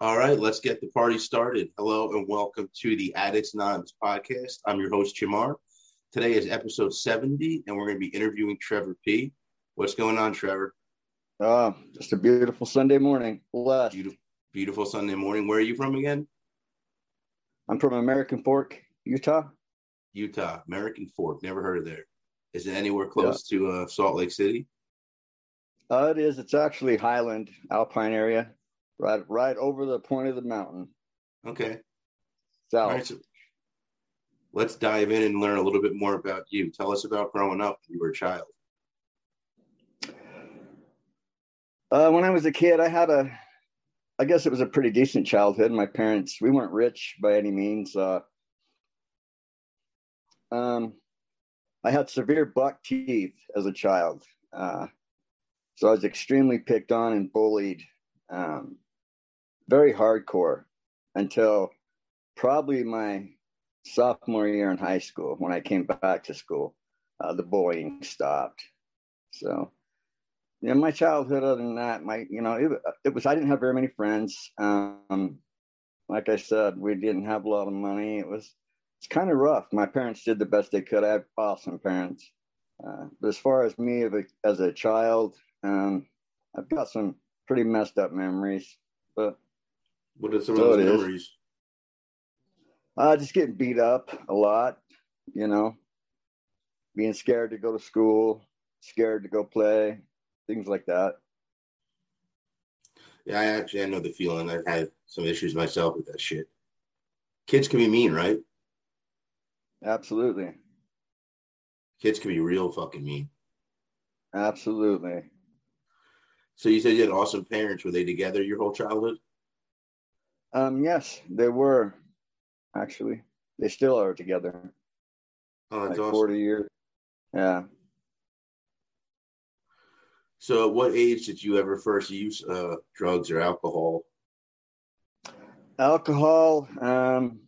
All right, let's get the party started. Hello and welcome to the Addicts Anonymous podcast. I'm your host, Jamar. Today is episode 70, and we're going to be interviewing Trevor P. What's going on, Trevor? Uh, just a beautiful Sunday morning. Blessed. Beautiful, beautiful Sunday morning. Where are you from again? I'm from American Fork, Utah. Utah, American Fork. Never heard of there. Is it anywhere close yeah. to uh, Salt Lake City? Uh, it is. It's actually Highland, Alpine area right right over the point of the mountain. Okay. South. Right, so let's dive in and learn a little bit more about you. Tell us about growing up when you were a child. Uh, when I was a kid, I had a, I guess it was a pretty decent childhood. My parents, we weren't rich by any means. Uh, um, I had severe buck teeth as a child. Uh, so I was extremely picked on and bullied um, very hardcore until probably my sophomore year in high school when I came back to school. Uh, the bullying stopped. So, yeah, my childhood, other than that, my, you know, it, it was, I didn't have very many friends. Um, like I said, we didn't have a lot of money. It was, it's kind of rough. My parents did the best they could. I had awesome parents. Uh, but as far as me as a child, um, I've got some pretty messed up memories. But what are some so of those memories? Uh, just getting beat up a lot, you know, being scared to go to school, scared to go play, things like that. Yeah, I actually I know the feeling. I've had some issues myself with that shit. Kids can be mean, right? Absolutely. Kids can be real fucking mean. Absolutely. So you said you had awesome parents. Were they together your whole childhood? Um, yes, they were. Actually, they still are together. Oh, like awesome. Forty years. Yeah. So, at what age did you ever first use uh, drugs or alcohol? Alcohol. Um,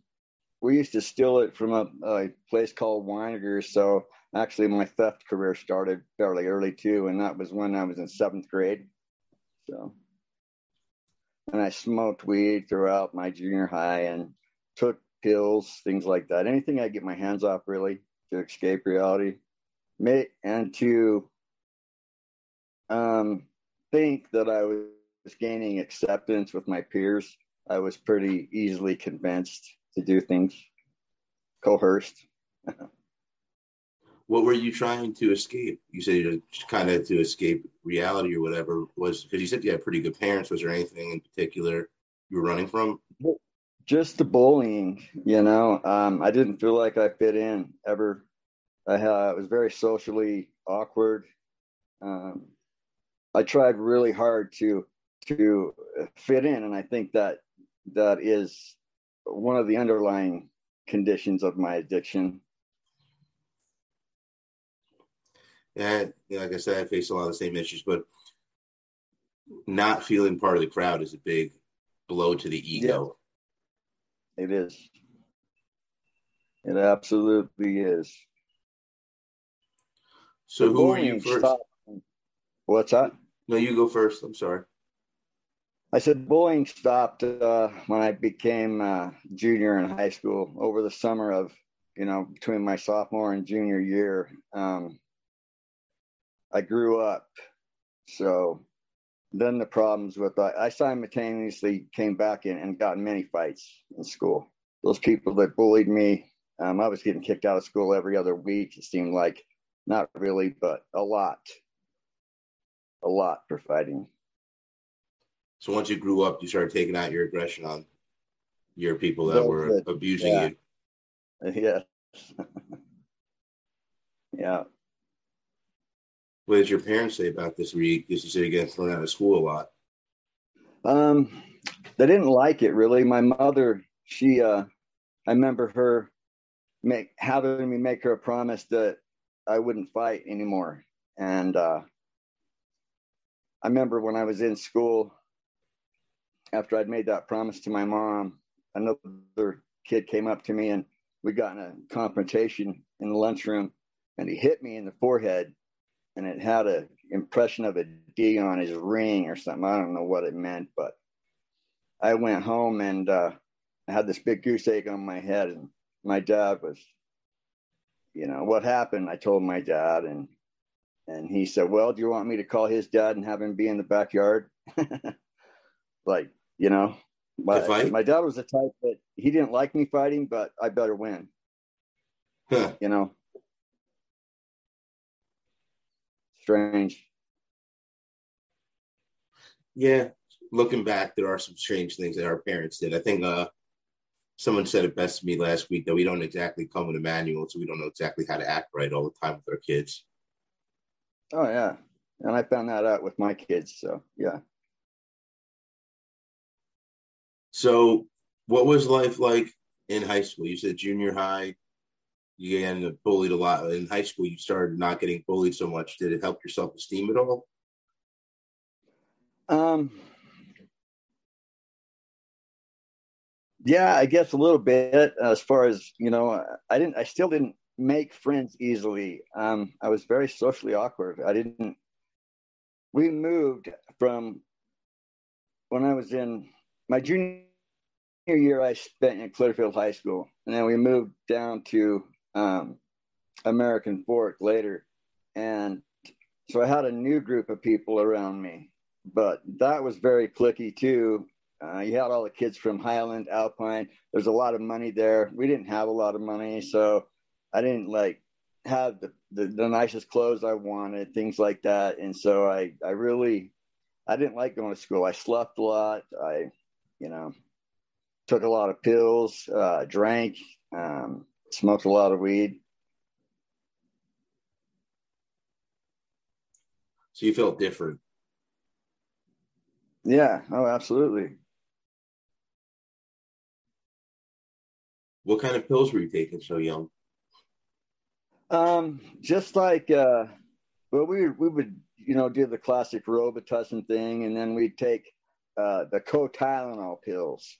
we used to steal it from a, a place called Winegar's. So, actually, my theft career started fairly early too, and that was when I was in seventh grade. So, and I smoked weed throughout my junior high and took pills, things like that. Anything I get my hands off really to escape reality, and to um, think that I was gaining acceptance with my peers. I was pretty easily convinced to do things coerced. what were you trying to escape? You said you kind of to escape reality or whatever. Was because you said you had pretty good parents. Was there anything in particular you were running from? Just the bullying. You know, um, I didn't feel like I fit in ever. I, I was very socially awkward. Um, I tried really hard to to fit in, and I think that that is one of the underlying conditions of my addiction and like I said, I face a lot of the same issues, but not feeling part of the crowd is a big blow to the ego. Yeah. It is. It absolutely is. So, who are you first? Stopped. What's that? No, you go first. I'm sorry. I said bullying stopped uh, when I became uh, junior in high school over the summer of, you know, between my sophomore and junior year. Um, I grew up. So then the problems with I, I simultaneously came back in and got in many fights in school. Those people that bullied me, um, I was getting kicked out of school every other week. It seemed like not really, but a lot, a lot for fighting. So once you grew up, you started taking out your aggression on your people that were abusing yeah. you. Yes. yeah. What did your parents say about this? Were you, you said you get thrown out of school a lot. Um, they didn't like it really. My mother, she, uh, I remember her make having me make her a promise that I wouldn't fight anymore. And uh, I remember when I was in school, after I'd made that promise to my mom, another kid came up to me and we got in a confrontation in the lunchroom, and he hit me in the forehead and it had an impression of a D on his ring or something. I don't know what it meant, but I went home and uh, I had this big goose egg on my head, and my dad was, you know, what happened? I told my dad, and and he said, "Well, do you want me to call his dad and have him be in the backyard?" like, you know, my my dad was the type that he didn't like me fighting, but I better win. Huh. You know, strange. Yeah, looking back, there are some strange things that our parents did. I think uh, someone said it best to me last week that we don't exactly come with a manual, so we don't know exactly how to act right all the time with our kids. Oh yeah, and I found that out with my kids. So yeah. So, what was life like in high school? You said junior high, you getting bullied a lot. In high school, you started not getting bullied so much. Did it help your self esteem at all? Um, yeah, I guess a little bit. As far as you know, I didn't. I still didn't make friends easily. Um, I was very socially awkward. I didn't. We moved from when I was in my junior year. I spent in Clearfield High School, and then we moved down to um, American Fork later, and so I had a new group of people around me but that was very clicky too. Uh, you had all the kids from Highland, Alpine. There's a lot of money there. We didn't have a lot of money, so I didn't like have the, the, the nicest clothes I wanted, things like that. And so I, I really, I didn't like going to school. I slept a lot. I, you know, took a lot of pills, uh, drank, um, smoked a lot of weed. So you felt different. Yeah. Oh, absolutely. What kind of pills were you taking so young? Um, just like uh, well, we we would you know do the classic Robitussin thing, and then we'd take uh, the co-Tylenol pills,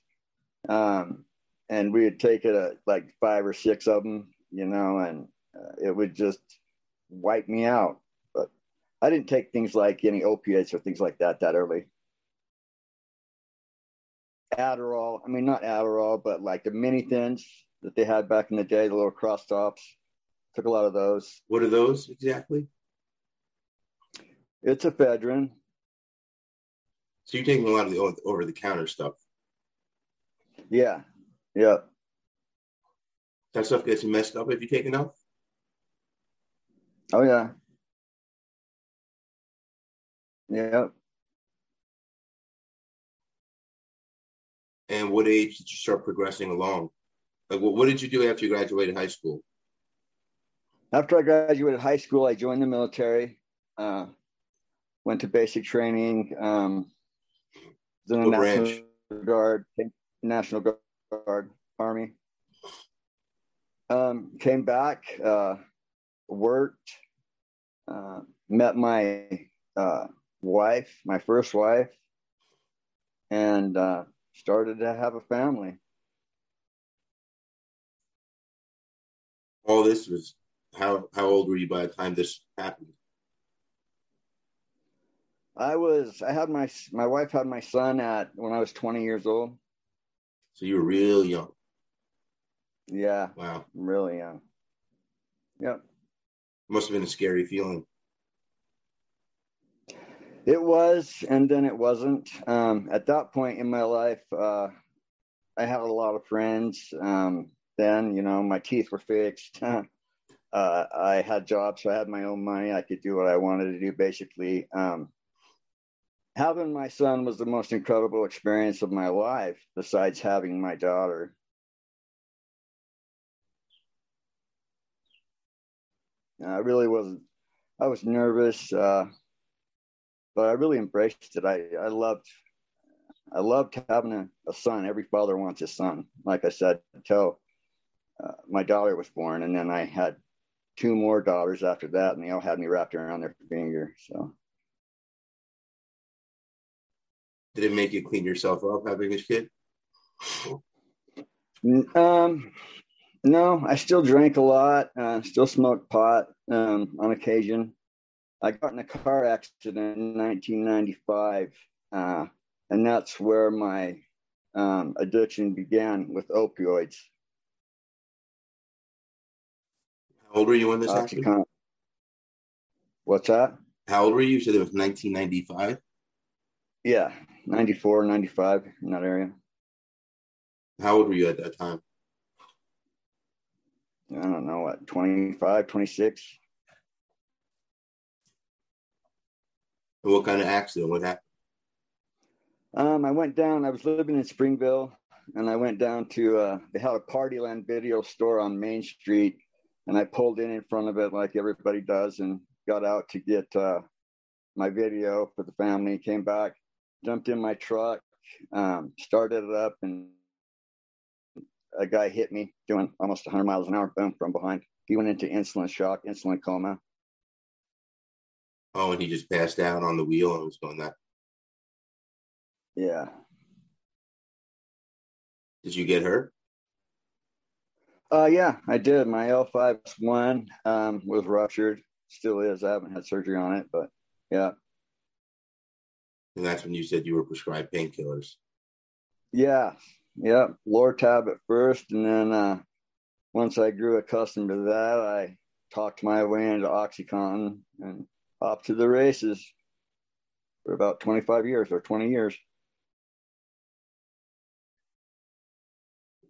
um, and we'd take it uh, like five or six of them, you know, and uh, it would just wipe me out. But I didn't take things like any opiates or things like that that early. Adderall. I mean, not Adderall, but like the mini thins that they had back in the day, the little cross tops. Took a lot of those. What are those exactly? It's ephedrine. So you're taking a lot of the over the counter stuff. Yeah. Yeah. That stuff gets messed up if you take enough. Oh yeah. Yeah. and what age did you start progressing along? Like, what, what did you do after you graduated high school? After I graduated high school, I joined the military. Uh, went to basic training. Um, the National? Guard, National Guard, Army. Um, came back, uh, worked, uh, met my uh, wife, my first wife, and uh, started to have a family. All this was how how old were you by the time this happened? I was I had my my wife had my son at when I was 20 years old. So you were real young. Yeah. Wow. Really young. Yep. Must have been a scary feeling. It was, and then it wasn't. Um, at that point in my life, uh, I had a lot of friends. Um, then, you know, my teeth were fixed. uh, I had jobs, so I had my own money. I could do what I wanted to do, basically. Um, having my son was the most incredible experience of my life, besides having my daughter. I really wasn't. I was nervous. Uh, but I really embraced it. I, I loved I loved having a, a son. Every father wants a son. Like I said, until uh, my daughter was born, and then I had two more daughters after that, and they all had me wrapped around their finger. So, did it make you clean yourself up having this kid? Um, no, I still drank a lot. Uh, still smoked pot um, on occasion. I got in a car accident in 1995, uh, and that's where my um, addiction began with opioids. How old were you when this Oxycontin. happened? What's that? How old were you? You said it was 1995? Yeah, 94, 95 in that area. How old were you at that time? I don't know, what, 25, 26? what kind of accident? What happened? Um, I went down, I was living in Springville, and I went down to, uh, they had a Partyland video store on Main Street, and I pulled in in front of it like everybody does and got out to get uh, my video for the family, came back, jumped in my truck, um, started it up, and a guy hit me doing almost 100 miles an hour, boom, from behind. He went into insulin shock, insulin coma. Oh, and he just passed out on the wheel and was going that. Yeah. Did you get hurt? Uh, yeah, I did. My L5 one um, was ruptured. Still is. I haven't had surgery on it, but yeah. And that's when you said you were prescribed painkillers. Yeah, yeah. Lortab at first, and then uh, once I grew accustomed to that, I talked my way into OxyContin and off to the races for about 25 years or 20 years.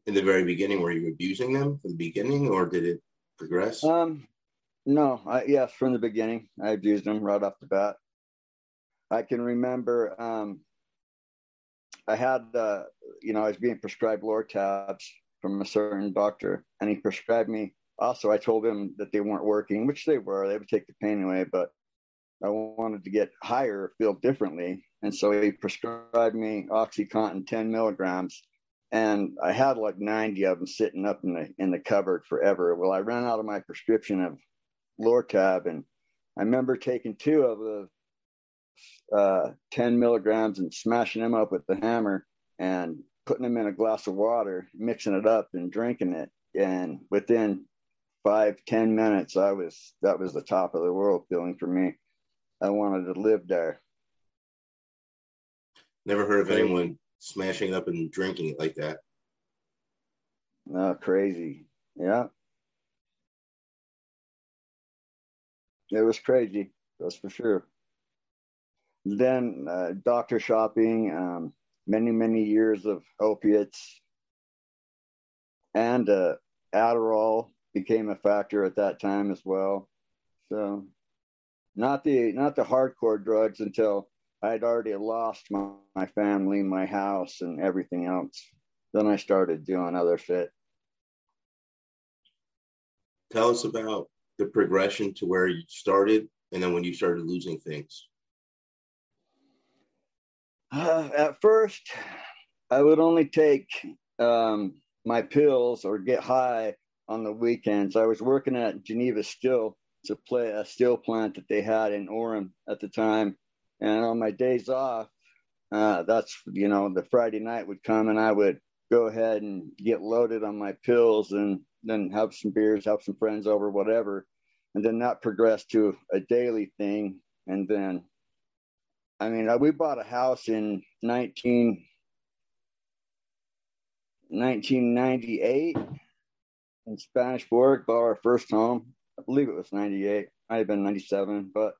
In the very beginning, were you abusing them from the beginning, or did it progress? Um, no, I, yes, from the beginning, I abused them right off the bat. I can remember um, I had, uh, you know, I was being prescribed Lortabs from a certain doctor, and he prescribed me. Also, I told him that they weren't working, which they were. They would take the pain away, but I wanted to get higher, feel differently. And so he prescribed me OxyContin 10 milligrams. And I had like 90 of them sitting up in the in the cupboard forever. Well, I ran out of my prescription of Lortab, and I remember taking two of the uh, 10 milligrams and smashing them up with the hammer and putting them in a glass of water, mixing it up and drinking it. And within five, 10 minutes, I was, that was the top of the world feeling for me. I wanted to live there. Never heard of anyone smashing up and drinking it like that. No, crazy. Yeah. It was crazy. That's for sure. Then uh, doctor shopping, um, many, many years of opiates, and uh, Adderall became a factor at that time as well. So not the not the hardcore drugs until I'd already lost my, my family, my house, and everything else. Then I started doing other shit. Tell us about the progression to where you started and then when you started losing things. Uh, at first, I would only take um, my pills or get high on the weekends. I was working at Geneva Steel to play a steel plant that they had in Orem at the time. And on my days off, uh, that's, you know, the Friday night would come and I would go ahead and get loaded on my pills and then have some beers, have some friends over, whatever. And then that progressed to a daily thing. And then, I mean, we bought a house in 19, 1998 in Spanish Fork, bought our first home. I believe it was 98, might have been 97, but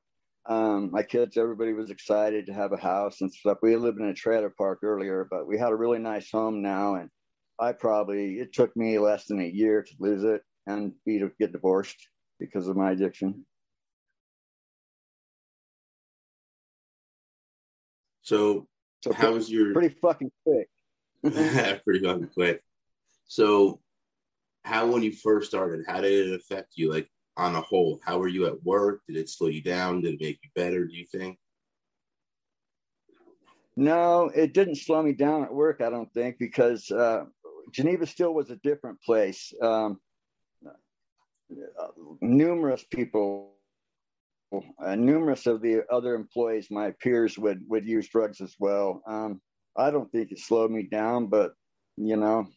um, my kids, everybody was excited to have a house and stuff. We lived in a trailer park earlier, but we had a really nice home now. And I probably, it took me less than a year to lose it and be to get divorced because of my addiction. So, so how was your pretty fucking quick? pretty fucking quick. So, how when you first started, how did it affect you? Like, on a whole? How were you at work? Did it slow you down? Did it make you better, do you think? No, it didn't slow me down at work, I don't think, because uh, Geneva Steel was a different place. Um, numerous people, uh, numerous of the other employees, my peers, would, would use drugs as well. Um, I don't think it slowed me down, but you know,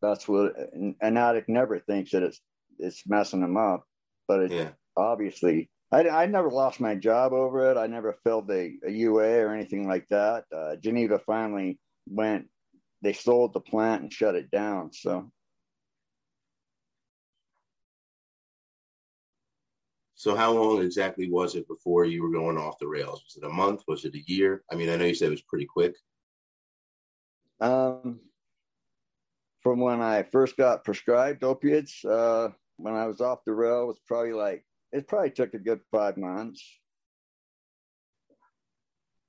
that's what an addict never thinks that it's it's messing them up. But it, yeah. obviously, I, I never lost my job over it. I never filled a, a UA or anything like that. Uh, Geneva finally went they sold the plant and shut it down. So. So how long exactly was it before you were going off the rails? Was it a month? Was it a year? I mean, I know you said it was pretty quick. Um, from when I first got prescribed opiates, uh, when I was off the rail, was probably like it probably took a good five months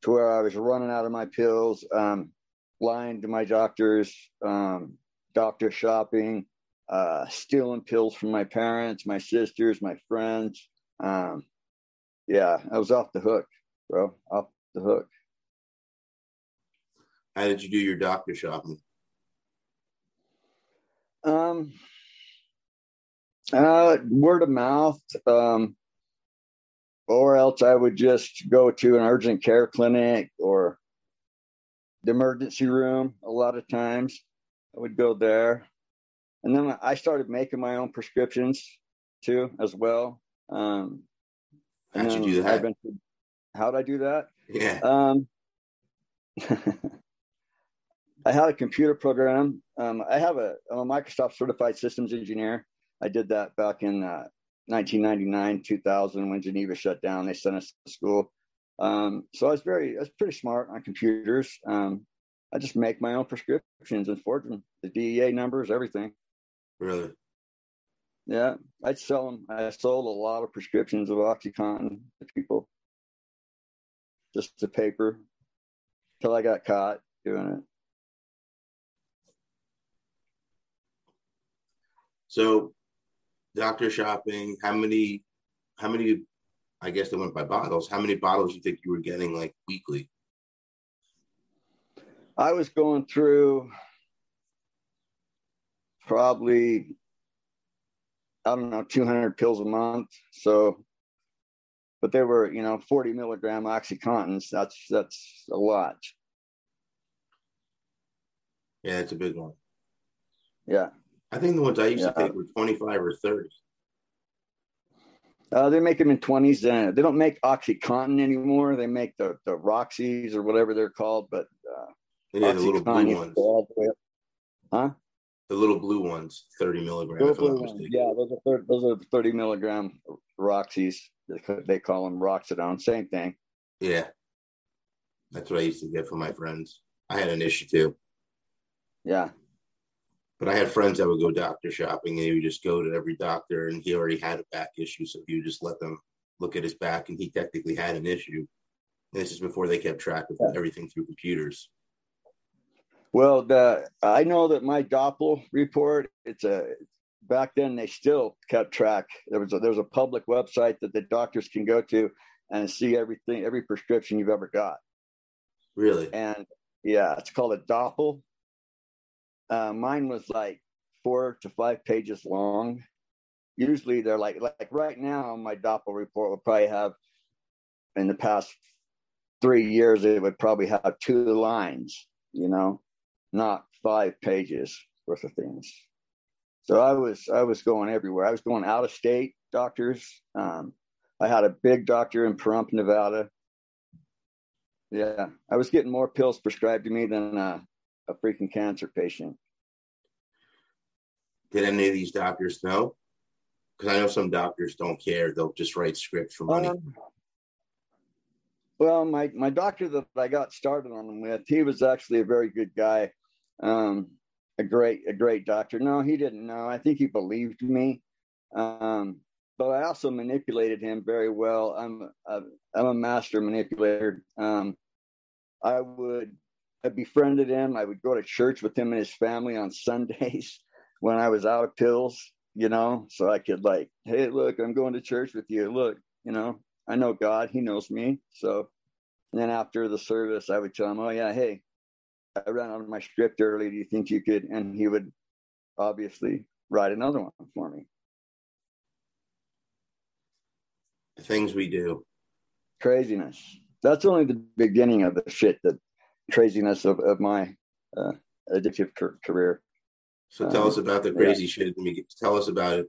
to where I was running out of my pills, um, lying to my doctors, um, doctor shopping, uh, stealing pills from my parents, my sisters, my friends. Um, yeah, I was off the hook, bro, off the hook. How did you do your doctor shopping? Um, uh, word of mouth. Um, or else I would just go to an urgent care clinic or the emergency room. A lot of times I would go there. And then I started making my own prescriptions too, as well. Um, How'd you do that? Been, how'd I do that? Yeah. Um, I had a computer program. Um, I have a, I'm a Microsoft certified systems engineer. I did that back in uh, 1999, 2000 when Geneva shut down. They sent us to school. Um, so I was very, I was pretty smart on computers. Um, I just make my own prescriptions and forge them, the DEA numbers, everything. Really? Yeah, I'd sell them. I sold a lot of prescriptions of OxyContin to people, just to paper, till I got caught doing it. So doctor shopping, how many, how many, I guess they went by bottles. How many bottles you think you were getting like weekly? I was going through probably, I don't know, 200 pills a month. So, but they were, you know, 40 milligram Oxycontins. That's, that's a lot. Yeah, it's a big one. Yeah. I think the ones I used yeah. to take were 25 or 30. Uh, they make them in 20s. Uh, they don't make OxyContin anymore. They make the, the Roxys or whatever they're called. But uh, yeah, the little blue ones. The huh? The little blue ones, 30 milligrams. Yeah, those are, 30, those are 30 milligram Roxys. They call them Roxidone. Same thing. Yeah. That's what I used to get from my friends. I had an issue too. Yeah. But I had friends that would go doctor shopping and he would just go to every doctor and he already had a back issue. So he would just let them look at his back and he technically had an issue. And this is before they kept track of everything through computers. Well, the, I know that my DOPL report, it's a, back then they still kept track. There was a, there's a public website that the doctors can go to and see everything, every prescription you've ever got. Really? And yeah, it's called a DOPL uh, mine was like four to five pages long. Usually they're like like right now my DOPL report will probably have in the past three years it would probably have two lines, you know, not five pages worth of things. So I was I was going everywhere. I was going out of state doctors. Um, I had a big doctor in Pahrump, Nevada. Yeah, I was getting more pills prescribed to me than uh, a freaking cancer patient. Did any of these doctors know? Because I know some doctors don't care; they'll just write scripts for money. Um, well, my my doctor that I got started on them with, he was actually a very good guy, um, a great a great doctor. No, he didn't know. I think he believed me, um, but I also manipulated him very well. I'm a, I'm a master manipulator. Um, I would I befriended him. I would go to church with him and his family on Sundays when I was out of pills, you know, so I could like, hey, look, I'm going to church with you. Look, you know, I know God, He knows me. So then after the service, I would tell him, oh, yeah, hey, I ran out of my script early. Do you think you could? And he would obviously write another one for me. The things we do. Craziness. That's only the beginning of the shit, the craziness of, of my uh, addictive career. So tell um, us about the crazy yeah. shit. Let me get, tell us about it.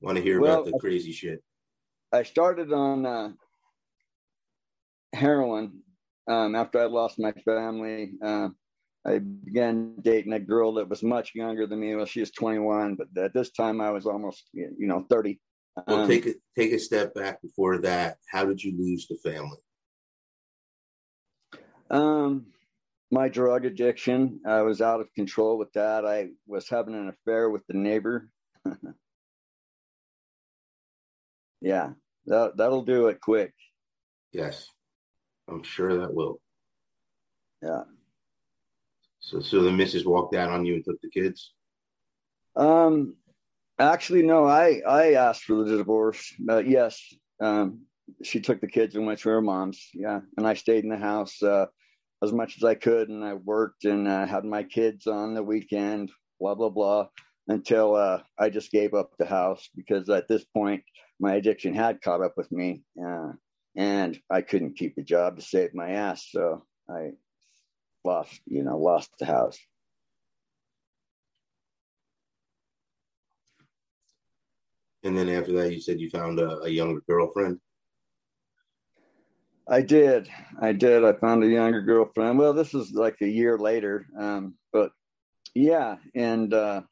Want to hear well, about the crazy shit. I started on uh, heroin um, after I lost my family. Uh, I began dating a girl that was much younger than me. Well, she was 21, but at this time I was almost, you know, 30. Well, um, take a take a step back before that. How did you lose the family? Um, my drug addiction. I was out of control with that. I was having an affair with the neighbor. yeah, that that'll do it quick. Yes, I'm sure that will. Yeah. So, so the missus walked out on you and took the kids. Um, actually, no. I I asked for the divorce. Uh, yes. Um, she took the kids and went to her mom's. Yeah, and I stayed in the house. Uh, as much as I could, and I worked and uh, had my kids on the weekend, blah blah blah, until uh, I just gave up the house because at this point my addiction had caught up with me, uh, and I couldn't keep a job to save my ass, so I lost, you know, lost the house. And then after that, you said you found a, a younger girlfriend. I did. I did. I found a younger girlfriend. Well, this was like a year later. Um, but yeah, and uh,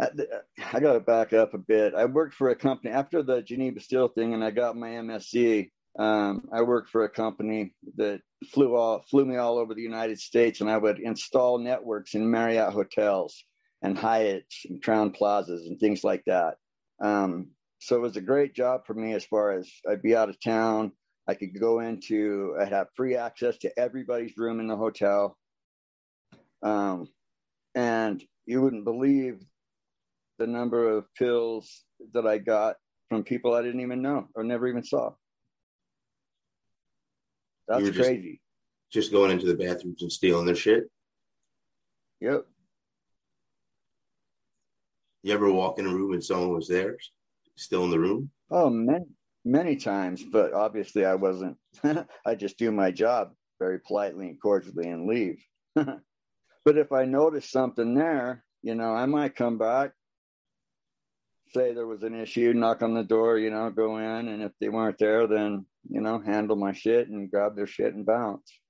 I, got to back up a bit. I worked for a company after the Geneva Steel thing, and I got my MCSE. Um, I worked for a company that flew all flew me all over the United States, and I would install networks in Marriott hotels and Hyatts and Crowne Plazas and things like that. Um, so it was a great job for me as far as I'd be out of town. I could go into, I'd have free access to everybody's room in the hotel. Um, and you wouldn't believe the number of pills that I got from people I didn't even know or never even saw. That's just, crazy. Just going into the bathrooms and stealing their shit. Yep. You ever walk in a room and someone was there, still in the room? Oh, man many times, but obviously I wasn't. I just do my job very politely and cordially and leave. but if I notice something there, you know, I might come back, say there was an issue, knock on the door, you know, go in, and if they weren't there, then you know, handle my shit and grab their shit and bounce.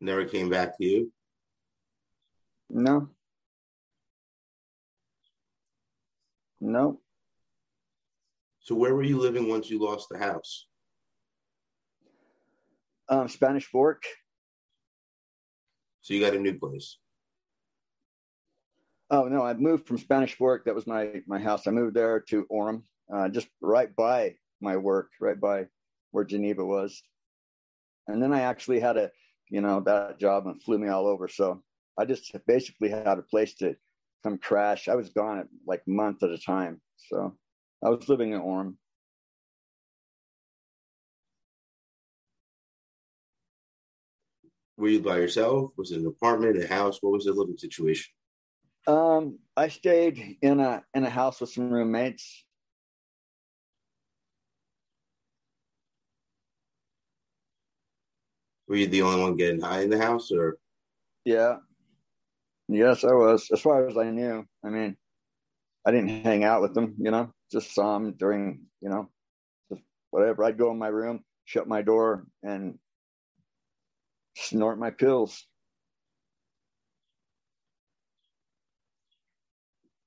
Never came back to you. No. No. So where were you living once you lost the house? Um, Spanish Fork. So you got a new place. Oh no, I moved from Spanish Fork. That was my my house. I moved there to Orem, uh, just right by my work, right by where Geneva was. And then I actually had a, you know, that job and flew me all over. So I just basically had a place to come crash. I was gone at like month at a time. So I was living in Orem. Were you by yourself? Was it an apartment, a house? What was the living situation? Um, I stayed in a in a house with some roommates. Were you the only one getting high in the house, or? Yeah. Yes, I was. As far as I knew. I mean, I didn't hang out with them, you know just saw them during, you know, whatever. I'd go in my room, shut my door, and snort my pills.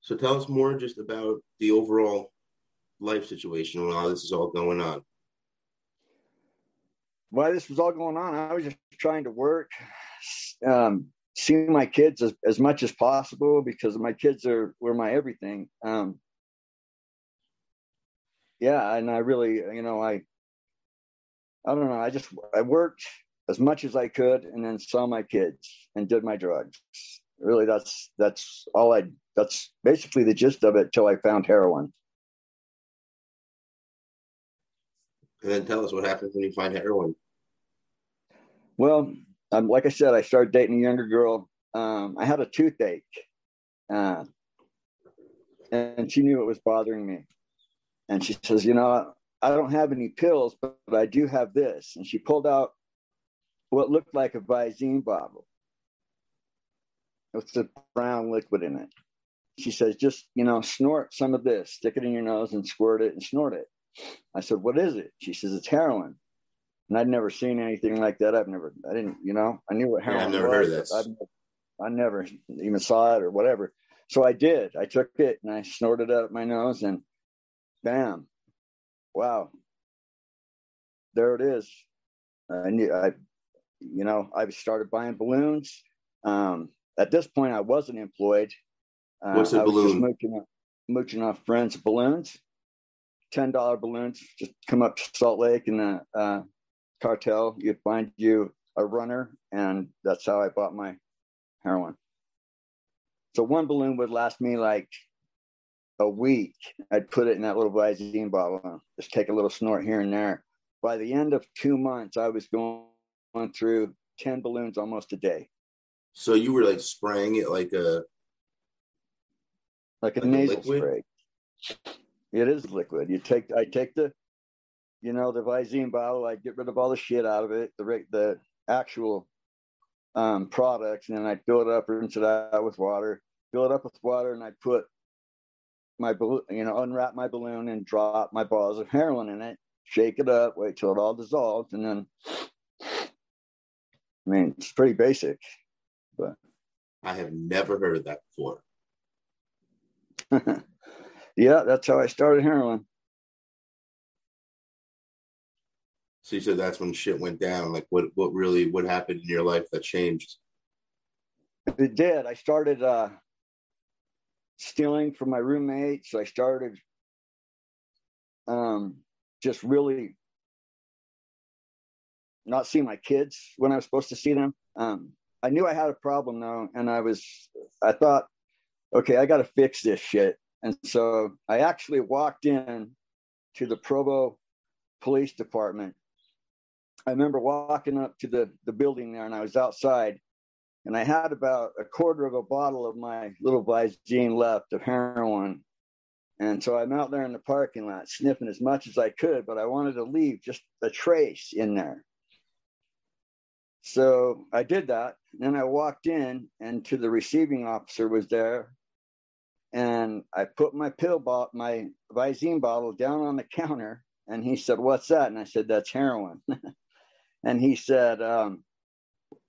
So tell us more just about the overall life situation while this is all going on. While this was all going on, I was just trying to work, um, see my kids as, as much as possible because my kids are were my everything. Um, yeah, and I really, you know, I, I don't know. I just I worked as much as I could, and then saw my kids and did my drugs. Really, that's that's all I. That's basically the gist of it till I found heroin. And then tell us what happens when you find heroin. Well, um, like I said, I started dating a younger girl. Um, I had a toothache, uh, and she knew it was bothering me. And she says, You know, I don't have any pills, but, but I do have this. And she pulled out what looked like a Visine bottle with the brown liquid in it. She says, just, you know, snort some of this, stick it in your nose and squirt it and snort it. I said, what is it? She says, it's heroin. and I'd never seen anything like that. I've never, I didn't, you know, I knew what heroin yeah, I've never was, heard this. I've, I never even saw it or whatever. So I did. I took it and I snorted it up my nose, and bam, wow, there it is. I knew I, you know, I started buying balloons. Um, at this point, I wasn't employed. Uh, What's a I balloon? Was just mooching, off, mooching off friends' balloons, ten dollar balloons. Just come up to Salt Lake in the uh, cartel. You'd find you a runner, and that's how I bought my heroin. So one balloon would last me like a week. I'd put it in that little Visine bottle, just take a little snort here and there. By the end of two months, I was going through 10 balloons almost a day. So you were like spraying it like a like a like nasal a spray. It is liquid. You take I take the you know the Visine bottle, I get rid of all the shit out of it, the the actual um, products, and then I fill it up, rinse it out with water, fill it up with water, and I put my balloon, you know, unwrap my balloon and drop my balls of heroin in it, shake it up, wait till it all dissolves, and then I mean it's pretty basic, but I have never heard of that before. yeah, that's how I started heroin. So you said that's when shit went down. Like what what really what happened in your life that changed? It did. I started uh stealing from my roommates. I started um just really not seeing my kids when I was supposed to see them. Um I knew I had a problem though, and I was I thought, okay, I gotta fix this shit. And so I actually walked in to the Provo Police Department I remember walking up to the, the building there and I was outside and I had about a quarter of a bottle of my little Visine left of heroin. And so I'm out there in the parking lot sniffing as much as I could, but I wanted to leave just a trace in there. So I did that. Then I walked in and to the receiving officer was there. And I put my pill bottle, my Visine bottle down on the counter. And he said, What's that? And I said, That's heroin. and he said, um,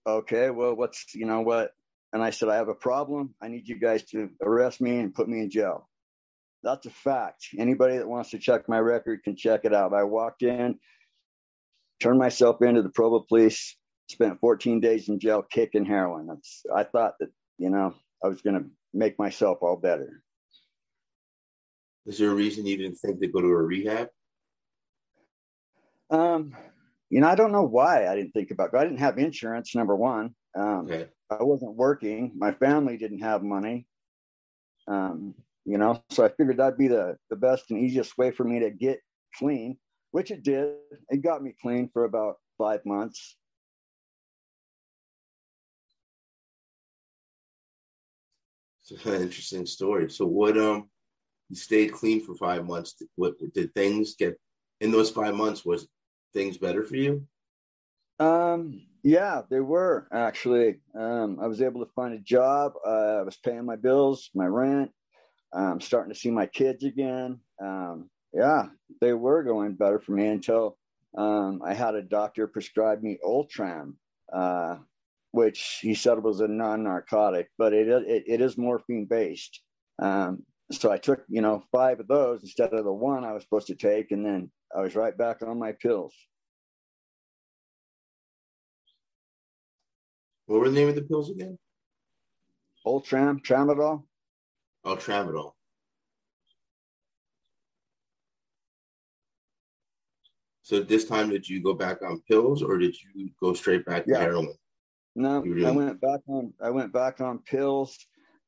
"Okay, well, what's you know what?" And I said, "I have a problem. I need you guys to arrest me and put me in jail." That's a fact. Anybody that wants to check my record can check it out. I walked in, turned myself into the Provo Police, spent 14 days in jail kicking heroin. That's I thought that you know I was going to make myself all better. Is there a reason you didn't think to go to a rehab? Um, you know, I don't know why I didn't think about. It. I didn't have insurance. Number one, um, okay. I wasn't working. My family didn't have money. Um, you know, so I figured that'd be the the best and easiest way for me to get clean, which it did. It got me clean for about five months. It's an interesting story. So, what um, you stayed clean for five months. What did things get in those five months? Was things better for you? Um, yeah, they were actually. Um, I was able to find a job. Uh, I was paying my bills, my rent. I'm starting to see my kids again. Um, yeah, they were going better for me until um, I had a doctor prescribe me Ultram, uh, which he said was a non-narcotic, but it it, it is morphine based. Um, so I took you know five of those instead of the one I was supposed to take, and then I was right back on my pills. What were the name of the pills again? Ultram, Tramadol. Oh, Tramadol. So this time, did you go back on pills, or did you go straight back yeah. to heroin? No, I went back on. I went back on pills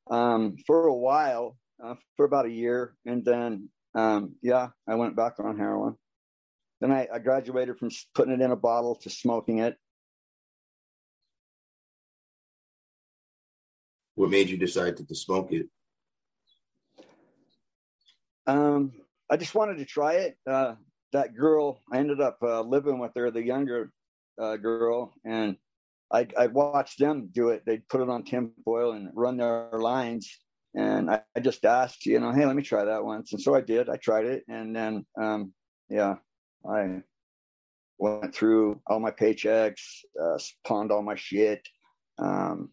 um, for a while, uh, for about a year, and then um, yeah, I went back on heroin. Then I, I graduated from putting it in a bottle to smoking it. What made you decide to, to smoke it? Um, I just wanted to try it. Uh, that girl, I ended up uh, living with her, the younger uh, girl, and I, I watched them do it. They'd put it on tinfoil and run their lines. And I, I, just asked, you know, hey, let me try that once. And so I did. I tried it. And then, um, yeah, I went through all my paychecks, uh, pawned all my shit. Um,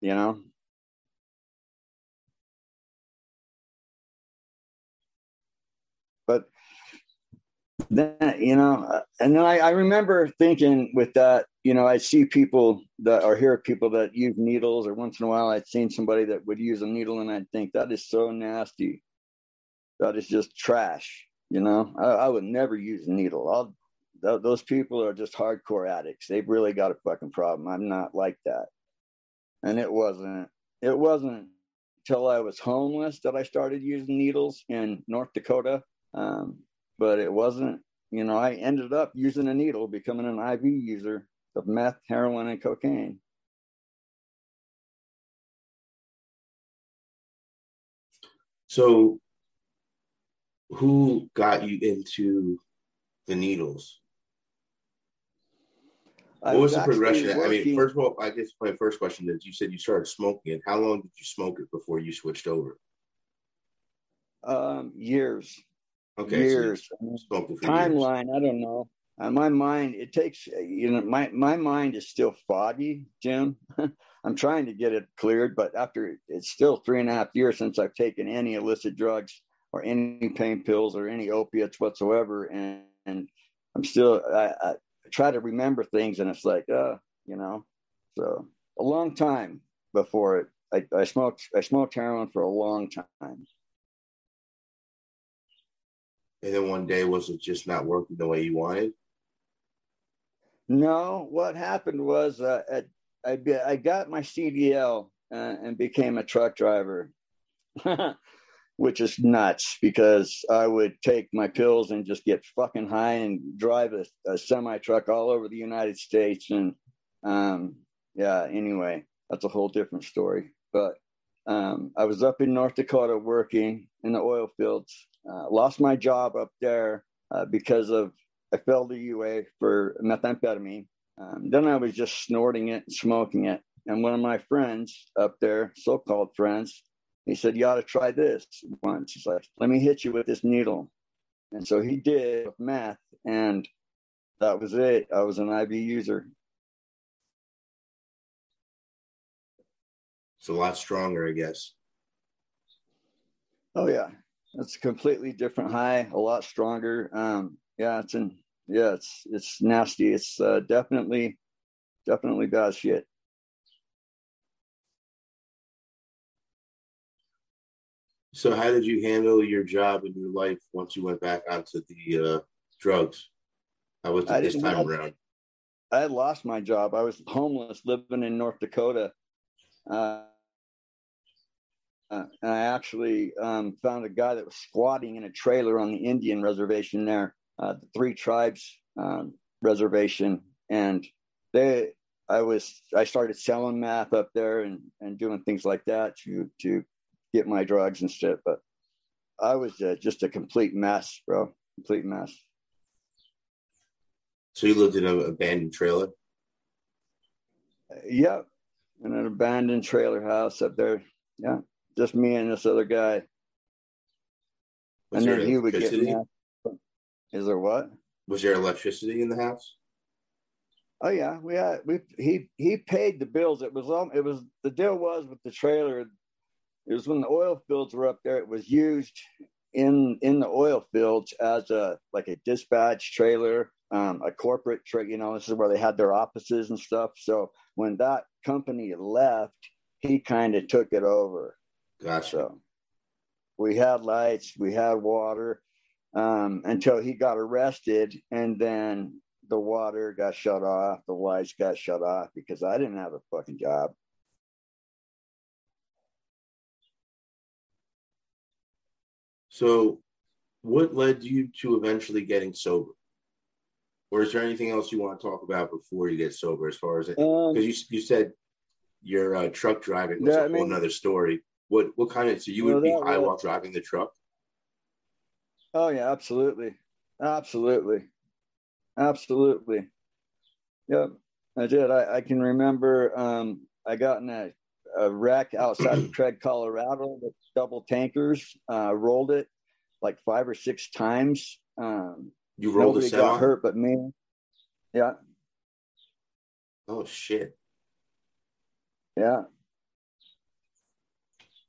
you know, but then you know uh, and then I, I, remember thinking with that you know i see people that or hear people that use needles or once in a while i'd seen somebody that would use a needle and i'd think that is so nasty. That is just trash you know? I, I would never use a needle. I'll, th- those people are just hardcore addicts. They've really got a fucking problem. I'm not like that. And it wasn't it wasn't until i was homeless that i started using needles in north dakota um, but it wasn't, you know, I ended up using a needle, becoming an IV user of meth, heroin, and cocaine. So, who got you into the needles? What was, was the progression? Working, I mean, first of all, I guess my first question is: You said you started smoking it. How long did you smoke it before you switched over? Um, years. Okay, years. So Timeline, years. I don't know. Uh, my mind, it takes, you know, my, my mind is still foggy, Jim. I'm trying to get it cleared, but after it's still three and a half years since I've taken any illicit drugs or any pain pills or any opiates whatsoever. And, and I'm still, I, I try to remember things and it's like, uh, you know, so a long time before it. I, I smoked, I smoked heroin for a long time and then one day was it just not working the way you wanted? No, what happened was uh, I I got my CDL uh, and became a truck driver, which is nuts because I would take my pills and just get fucking high and drive a, a semi truck all over the United States. And um, yeah, anyway, that's a whole different story. But um, I was up in North Dakota working in the oil fields uh, lost my job up there uh, because of I failed the UA for methamphetamine. Um, then I was just snorting it and smoking it. And one of my friends up there, so-called friends, he said, "You ought to try this once." He's like, "Let me hit you with this needle." And so he did with meth, and that was it. I was an IV user. It's a lot stronger, I guess. Oh yeah, it's a completely different high, a lot stronger. Um, yeah, it's in yeah, it's it's nasty. It's uh, definitely definitely bad shit. So, how did you handle your job and your life once you went back onto the uh, drugs? How was it this time around? I had lost my job. I was homeless, living in North Dakota. Uh, uh, and I actually um, found a guy that was squatting in a trailer on the Indian reservation there, uh, the Three Tribes um, reservation, and they. I was I started selling meth up there and, and doing things like that to to get my drugs and stuff. But I was uh, just a complete mess, bro. Complete mess. So you lived in an abandoned trailer? Yep, in an abandoned trailer house up there. Yeah just me and this other guy. Was and then he would get me. Is there what? Was there electricity in the house? Oh yeah, we had we he he paid the bills. It was um it was the deal was with the trailer. It was when the oil fields were up there. It was used in in the oil fields as a like a dispatch trailer, um, a corporate trailer. You know, this is where they had their offices and stuff. So when that company left, he kind of took it over. Gotcha. So we had lights, we had water um, until he got arrested, and then the water got shut off, the lights got shut off because I didn't have a fucking job. So, what led you to eventually getting sober? Or is there anything else you want to talk about before you get sober? As far as it, because um, you you said your uh, truck driving was yeah, a whole I mean, other story. What what kind of so you would be high while driving the truck? Oh yeah, absolutely, absolutely, absolutely. Yep, I did. I, I can remember um, I got in a, a wreck outside of Craig, Colorado, with double tankers. Uh, rolled it like five or six times. Um, You rolled Nobody a got hurt but me. Yeah, Oh shit! yeah,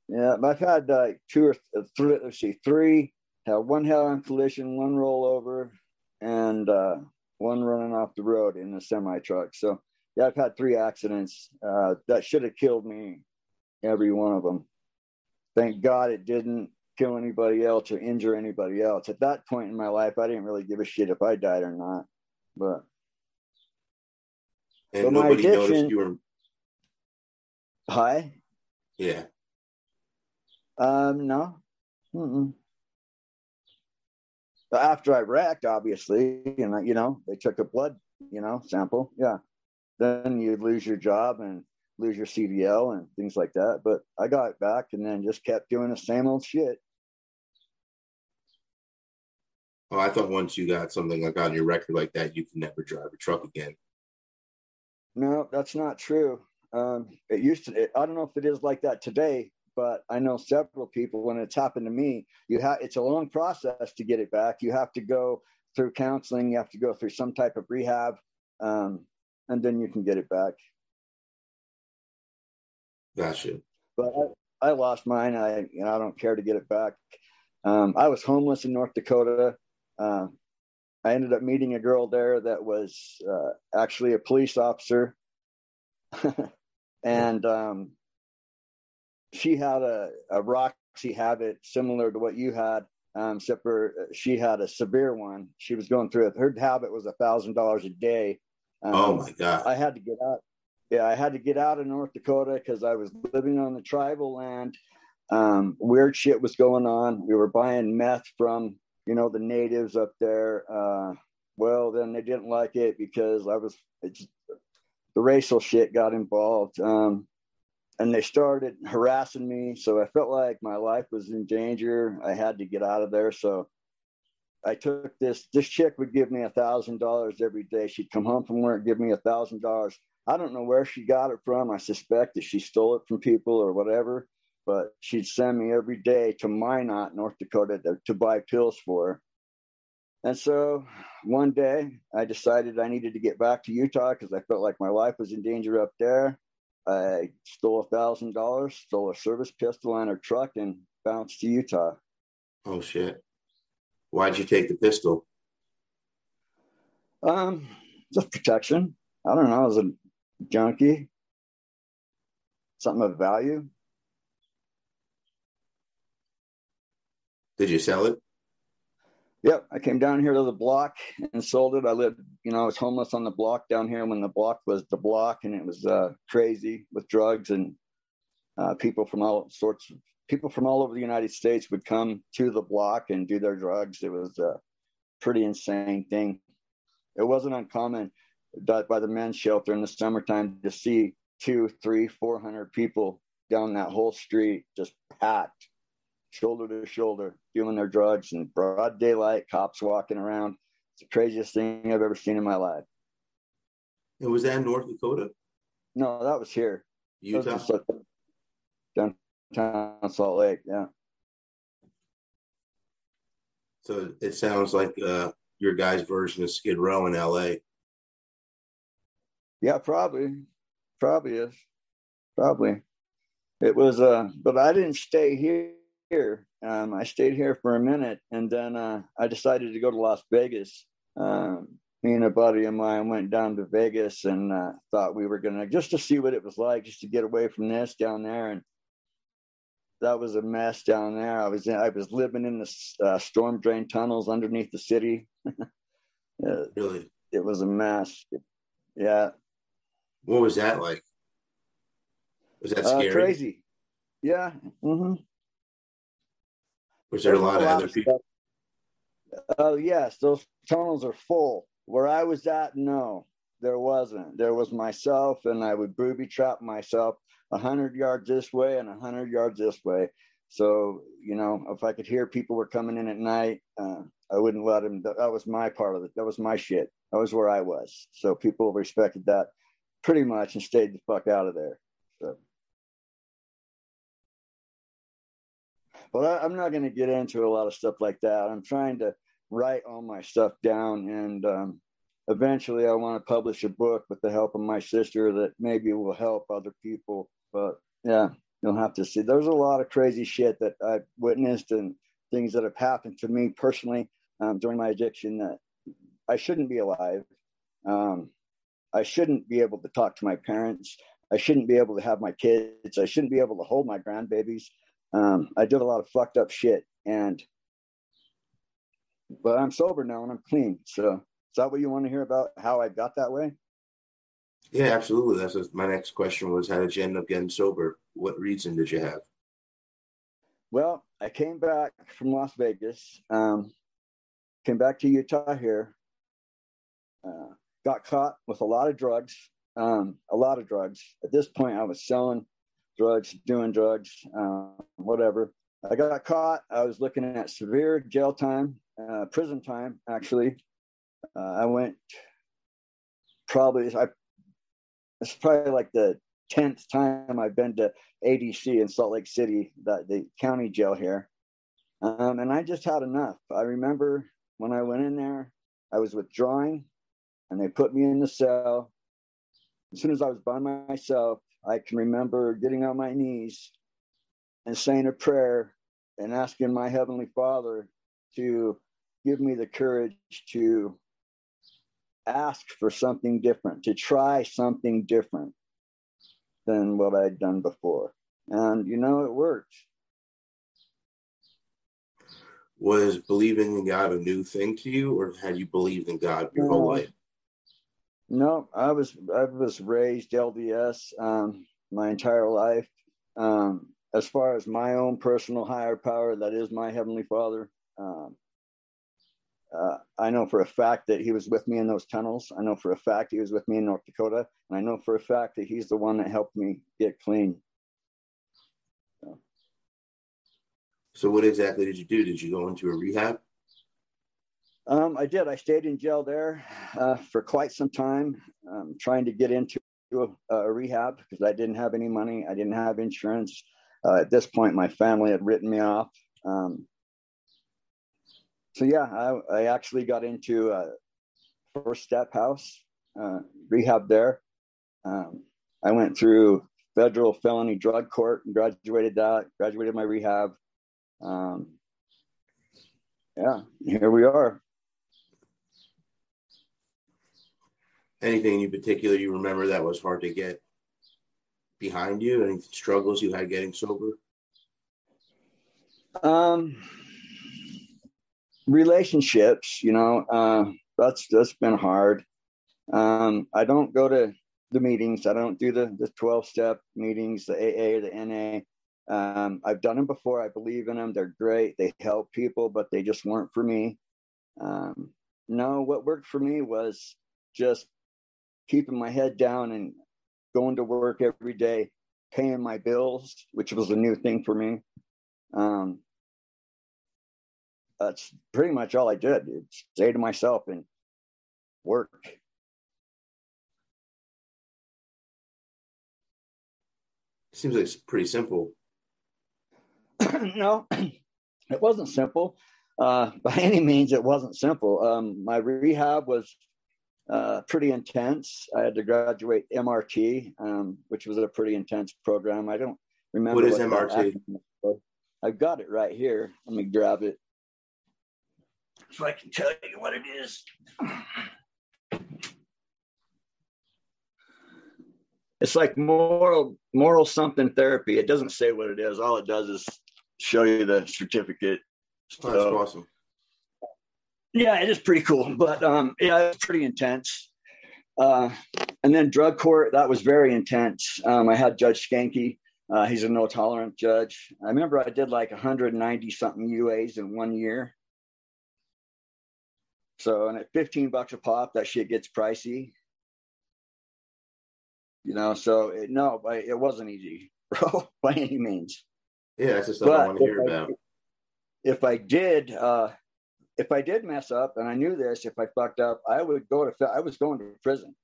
yeah. I've had uh, two or th- three. Let's see, three. Had one head-on collision, one rollover, and uh, one running off the road in a semi truck. So yeah, I've had three accidents uh, that should have killed me. Every one of them. Thank God it didn't kill anybody else or injure anybody else. At that point in my life, I didn't really give a shit if I died or not. But And my nobody noticed you were. hi, Yeah. um, no. Mm-mm. But After I wrecked, obviously, and I- you know, they took a blood, you know, sample. Yeah. Then you'd lose your job and lose your CDL and things like that. But I got it back and then just kept doing the same old shit. Oh, I thought once you got something like on your record like that, you can never drive a truck again. No, that's not true. Um, it used to. It, I don't know if it is like that today, but I know several people. When it's happened to me, you have. It's a long process to get it back. You have to go through counseling. You have to go through some type of rehab, um, and then you can get it back. Gotcha. But I, I lost mine. I you know I don't care to get it back. Um, I was homeless in North Dakota. Uh, I ended up meeting a girl there that was uh, actually a police officer, and um, she had a, a Roxy habit similar to what you had, um, except for she had a severe one. She was going through it. Her habit was a thousand dollars a day. Um, oh my god. I had to get out. Yeah, I had to get out of North Dakota because I was living on the tribal land. Um, weird shit was going on. We were buying meth from, you know, the natives up there. Uh, well, then they didn't like it because I was, it's, the racial shit got involved. Um, and they started harassing me. So I felt like my life was in danger. I had to get out of there. So I took this. This chick would give me a thousand dollars every day. She'd come home from work, give me a thousand dollars. I don't know where she got it from. I suspect that she stole it from people or whatever. But she'd send me every day to Minot, North Dakota, to, to buy pills for her. And so one day I decided I needed to get back to Utah because I felt like my life was in danger up there. I stole a thousand dollars, stole a service pistol on her truck, and bounced to Utah. Oh shit. Why'd you take the pistol? Um, just protection. I don't know. I was a junkie. Something of value. Did you sell it? Yep, I came down here to the block and sold it. I lived, you know, I was homeless on the block down here when the block was the block, and it was uh, crazy with drugs and uh, people from all sorts of people from all over the United States would come to the block and do their drugs. It was a pretty insane thing. It wasn't uncommon that by the men's shelter in the summertime to see two, three, four hundred people down that whole street just packed shoulder to shoulder, doing their drugs in broad daylight, cops walking around. It's the craziest thing I've ever seen in my life. And was that in North Dakota? No, that was here. Was Utah? uh, downtown Salt Lake. Yeah. So it sounds like uh, your guy's version of Skid Row in LA. Yeah, probably. Probably is. Probably. It was, uh, but I didn't stay here. Here, um, I stayed here for a minute, and then uh, I decided to go to Las Vegas. Um, me and a buddy of mine went down to Vegas and uh, thought we were gonna just to see what it was like, just to get away from this down there. And that was a mess down there. I was in, I was living in the uh, storm drain tunnels underneath the city. Uh, Really? it was a mess. Yeah, What was that like? Was that uh, scary? crazy. Yeah. hmm Was there a lot of other people? Oh yes, those tunnels are full. Where I was at, no, there wasn't. There was myself, and I would booby trap myself a hundred yards this way and a hundred yards this way. So you know, if I could hear people were coming in at night, uh, I wouldn't let them. That was my part of it. That was my shit. That was where I was. So people respected that pretty much and stayed the fuck out of there. So. But I, I'm not going to get into a lot of stuff like that. I'm trying to write all my stuff down. And um, eventually, I want to publish a book with the help of my sister that maybe will help other people. But yeah, you'll have to see. There's a lot of crazy shit that I've witnessed and things that have happened to me personally um, during my addiction that I shouldn't be alive. Um, I shouldn't be able to talk to my parents. I shouldn't be able to have my kids. I shouldn't be able to hold my grandbabies. Um, I did a lot of fucked up shit, and but I'm sober now and I'm clean. So is that what you want to hear about how I got that way? Yeah, absolutely. That's what my next question was. How did you end up getting sober? What reason did you have? Well, I came back from Las Vegas, um, came back to Utah here, uh, got caught with a lot of drugs, um, a lot of drugs. At this point, I was selling drugs, doing drugs, uh, whatever. I got caught. I was looking at severe jail time, uh, prison time, actually. Uh, I went probably, I, it's probably like the 10th time I've been to ADC in Salt Lake City, the, the county jail here. Um, and I just had enough. I remember when I went in there, I was withdrawing and they put me in the cell. As soon as I was by myself, I can remember getting on my knees and saying a prayer and asking my Heavenly Father to give me the courage to ask for something different, to try something different than what I'd done before. And, you know, it worked. Was believing in God a new thing to you, or had you believed in God your whole life? No, I was I was raised LDS um, my entire life. Um, as far as my own personal higher power, that is my heavenly Father. Um, uh, I know for a fact that he was with me in those tunnels. I know for a fact he was with me in North Dakota, and I know for a fact that he's the one that helped me get clean. So, so what exactly did you do? Did you go into a rehab? Um, I did. I stayed in jail there uh, for quite some time, um, trying to get into a, a, rehab because I didn't have any money. I didn't have insurance. Uh, at this point, my family had written me off. Um, so yeah, I, I, actually got into a first step house uh, rehab there. Um, I went through federal felony drug court and graduated that. Graduated my rehab. Um, yeah, here we are. Anything in particular you remember that was hard to get behind you? Any struggles you had getting sober? Um, relationships, you know, uh, that's that's been hard. Um, I don't go to the meetings. I don't do the the twelve step meetings, the AA, the NA. Um, I've done them before. I believe in them. They're great. They help people, but they just weren't for me. Um, no, what worked for me was just keeping my head down and going to work every day, paying my bills, which was a new thing for me. Um, that's pretty much all I did. Stay to myself and work. Seems like it's pretty simple. no, it wasn't simple. Uh, by any means, it wasn't simple. Um, my rehab was uh, pretty intense. I had to graduate MRT, um, which was a pretty intense program. I don't remember. What is what MRT? I've got it right here. Let me grab it so I can tell you what it is. It's like moral moral something therapy. It doesn't say what it is. All it does is show you the certificate. Oh, that's awesome yeah, it is pretty cool. But um, yeah, it's pretty intense. Uh, and then drug court, that was very intense. Um, I had Judge Skanky. Uh, he's a no tolerant judge. I remember I did like 190 something UAs in one year. So, and at 15 bucks a pop, that shit gets pricey. You know, so it, no, it wasn't easy, bro, by any means. Yeah, that's just what I want to hear I, about. If I did, uh, if I did mess up, and I knew this, if I fucked up, I would go to, I was going to prison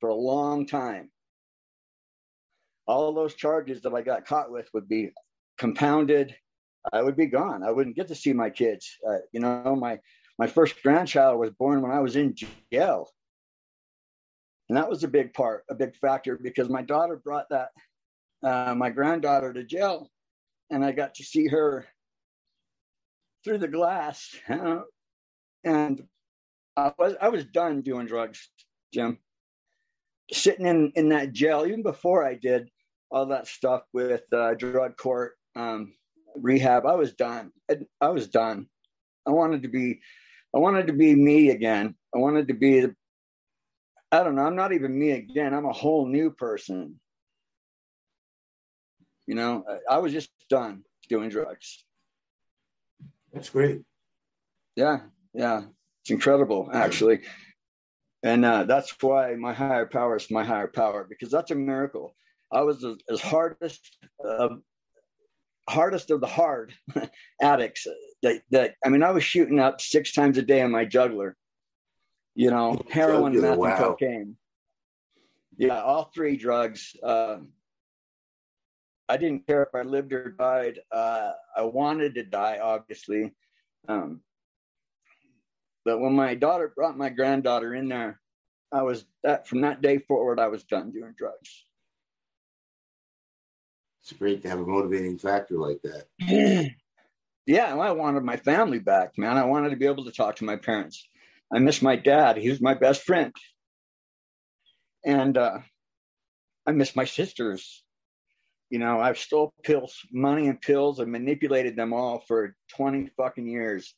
for a long time. All those charges that I got caught with would be compounded I would be gone. I wouldn't get to see my kids. Uh, you know, my my first grandchild was born when I was in jail, and that was a big part, a big factor, because my daughter brought that uh, my granddaughter to jail, and I got to see her through the glass, and I was I was done doing drugs, Jim. Sitting in in that jail, even before I did all that stuff with uh, drug court, um, rehab, I was done. I, I was done. I wanted to be, I wanted to be me again. I wanted to be, I don't know. I'm not even me again. I'm a whole new person. You know, I, I was just done doing drugs. That's great. Yeah, yeah, it's incredible actually, and uh, that's why my higher power is my higher power because that's a miracle. I was as, as hardest, uh, hardest of the hard addicts. That, that I mean, I was shooting up six times a day on my juggler. You know, heroin, meth, wow. and cocaine. Yeah, all three drugs. Uh, I didn't care if I lived or died. Uh, I wanted to die, obviously. Um, but when my daughter brought my granddaughter in there, I was that from that day forward, I was done doing drugs. It's great to have a motivating factor like that. yeah, I wanted my family back, man. I wanted to be able to talk to my parents. I miss my dad. He was my best friend. And uh, I miss my sisters. You know, I've stole pills, money and pills and manipulated them all for 20 fucking years.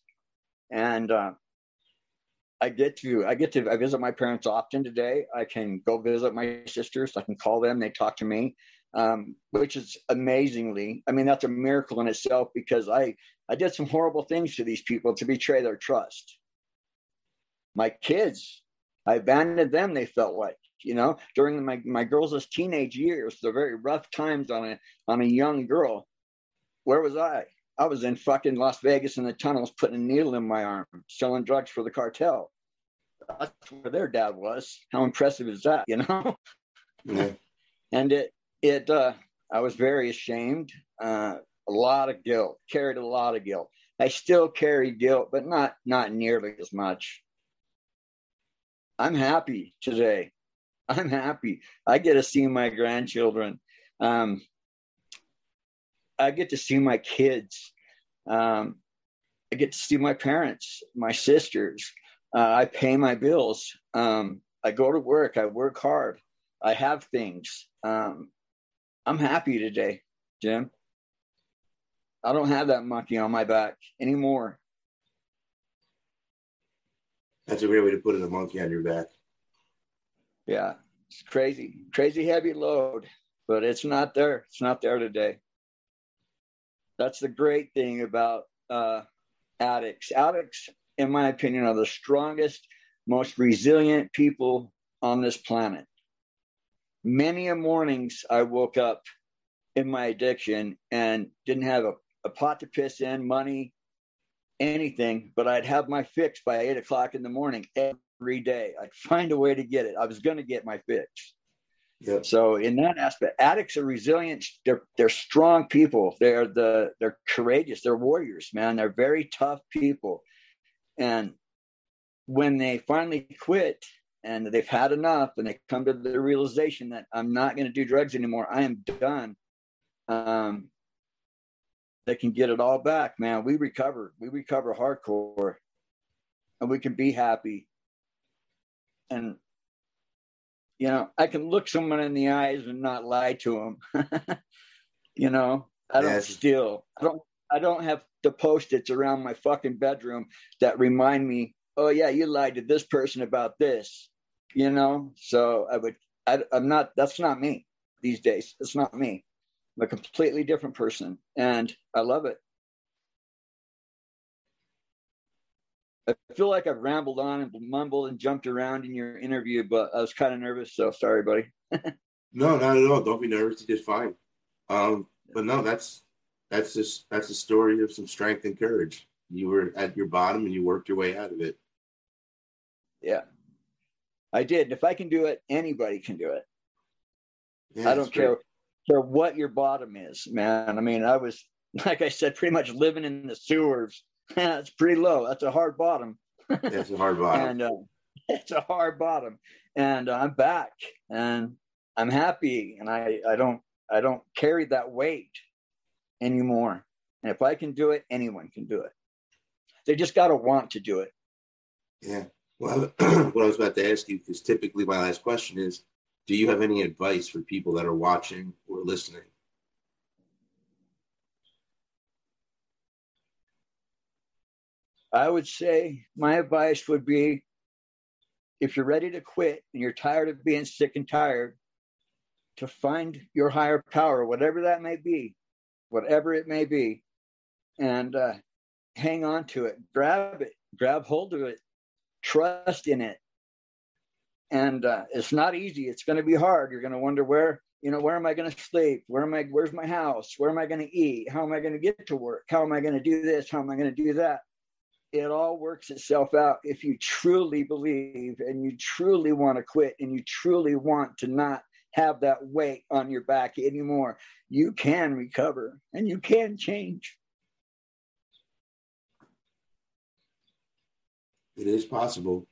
And uh, I get to, I get to, I visit my parents often today. I can go visit my sisters. I can call them. They talk to me, um, which is amazingly, I mean, that's a miracle in itself because I, I did some horrible things to these people to betray their trust. My kids, I abandoned them. They felt like, you know, during my, my girls' teenage years, the very rough times on a on a young girl. Where was I? I was in fucking Las Vegas in the tunnels putting a needle in my arm, selling drugs for the cartel. That's where their dad was. How impressive is that, you know? Yeah. and it it uh I was very ashamed, uh a lot of guilt, carried a lot of guilt. I still carry guilt, but not not nearly as much. I'm happy today I'm happy. I get to see my grandchildren. Um, I get to see my kids. Um, I get to see my parents, my sisters. Uh, I pay my bills. Um, I go to work. I work hard. I have things. Um, I'm happy today, Jim. I don't have that monkey on my back anymore. That's a great way to put it, a monkey on your back yeah, it's crazy, crazy heavy load, but it's not there. It's not there today. That's the great thing about uh, addicts. Addicts, in my opinion, are the strongest, most resilient people on this planet. Many a mornings I woke up in my addiction and didn't have a, a pot to piss in, money, anything, but I'd have my fix by eight o'clock in the morning every day. I'd find a way to get it. I was going to get my fix. Yep. So in that aspect, addicts are resilient. They're they're strong people. They're the they're courageous. They're warriors, man. They're very tough people. And when they finally quit and they've had enough and they come to the realization that I'm not going to do drugs anymore, I am done. Um, they can get it all back, man. We recover. We recover hardcore, and we can be happy and you know i can look someone in the eyes and not lie to them you know i don't yes. steal. I don't i don't have the post-its around my fucking bedroom that remind me oh yeah you lied to this person about this you know? So i would I, i'm not that's not me these days. It's not me. I'm a completely different person and i love it I feel like I've rambled on and mumbled and jumped around in your interview, but I was kind of nervous. So sorry, buddy. no, not at all. Don't be nervous. You did fine. Um, but no, that's that's just that's a story of some strength and courage. You were at your bottom and you worked your way out of it. Yeah, I did. If I can do it, anybody can do it. Yeah, I don't care care what your bottom is, man. I mean, I was like I said, pretty much living in the sewers. That's pretty low. That's a hard bottom. That's a hard bottom. and uh, it's a hard bottom. And uh, I'm back, and I'm happy, and I I don't I don't carry that weight anymore. And if I can do it, anyone can do it. They just got to want to do it. Yeah. Well, what I was about to ask you, because typically my last question is, do you have any advice for people that are watching or listening? I would say my advice would be if you're ready to quit and you're tired of being sick and tired, to find your higher power, whatever that may be, whatever it may be, and uh, hang on to it, grab it, grab hold of it, trust in it. And uh, it's not easy. It's going to be hard. You're going to wonder where, you know, where am I going to sleep? Where am I? Where's my house? Where am I going to eat? How am I going to get to work? How am I going to do this? How am I going to do that? It all works itself out if you truly believe and you truly want to quit and you truly want to not have that weight on your back anymore. You can recover and you can change. It is possible.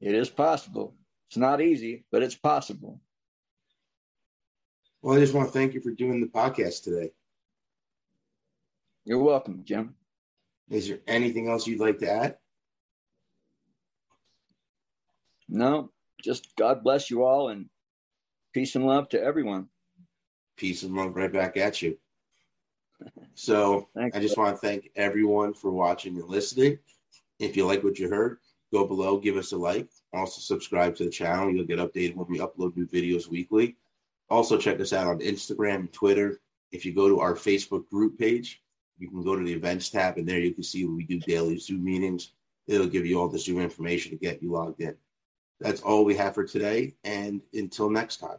It is possible. It's not easy, but it's possible. Well, I just want to thank you for doing the podcast today. You're welcome, Jim. Is there anything else you'd like to add? No, just God bless you all and peace and love to everyone. Peace and love right back at you. So Thanks, I just want to thank everyone for watching and listening. If you like what you heard, go below, give us a like. Also, subscribe to the channel. You'll get updated when we upload new videos weekly. Also, check us out on Instagram and Twitter. If you go to our Facebook group page, you can go to the events tab, and there you can see we do daily Zoom meetings. It'll give you all the Zoom information to get you logged in. That's all we have for today. And until next time.